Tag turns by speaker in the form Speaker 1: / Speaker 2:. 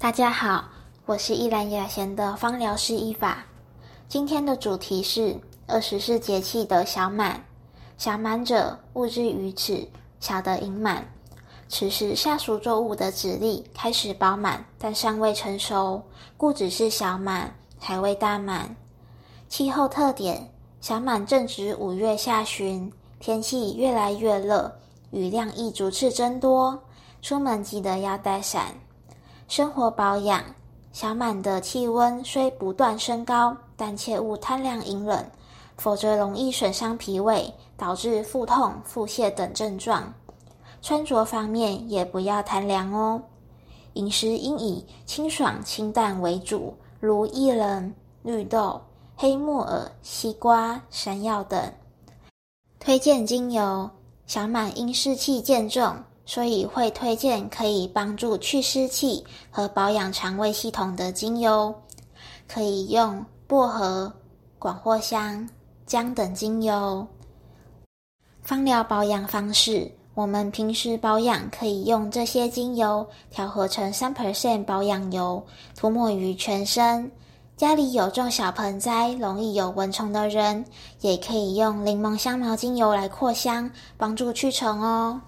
Speaker 1: 大家好，我是依兰雅贤的芳疗师伊法。今天的主题是二十四节气的小满。小满者，物之于此，小的盈满。此时下属作物的籽粒开始饱满，但尚未成熟，故只是小满，还未大满。气候特点：小满正值五月下旬，天气越来越热，雨量亦逐次增多，出门记得要带伞。生活保养，小满的气温虽不断升高，但切勿贪凉饮冷，否则容易损伤脾胃，导致腹痛、腹泻等症状。穿着方面也不要贪凉哦。饮食应以清爽清淡为主，如薏仁、绿豆、黑木耳、西瓜、山药等。推荐精油，小满因湿气渐重。所以会推荐可以帮助去湿气和保养肠胃系统的精油，可以用薄荷、广藿香、姜等精油。芳疗保养方式，我们平时保养可以用这些精油调和成三 percent 保养油，涂抹于全身。家里有种小盆栽，容易有蚊虫的人，也可以用柠檬香茅精油来扩香，帮助驱虫哦。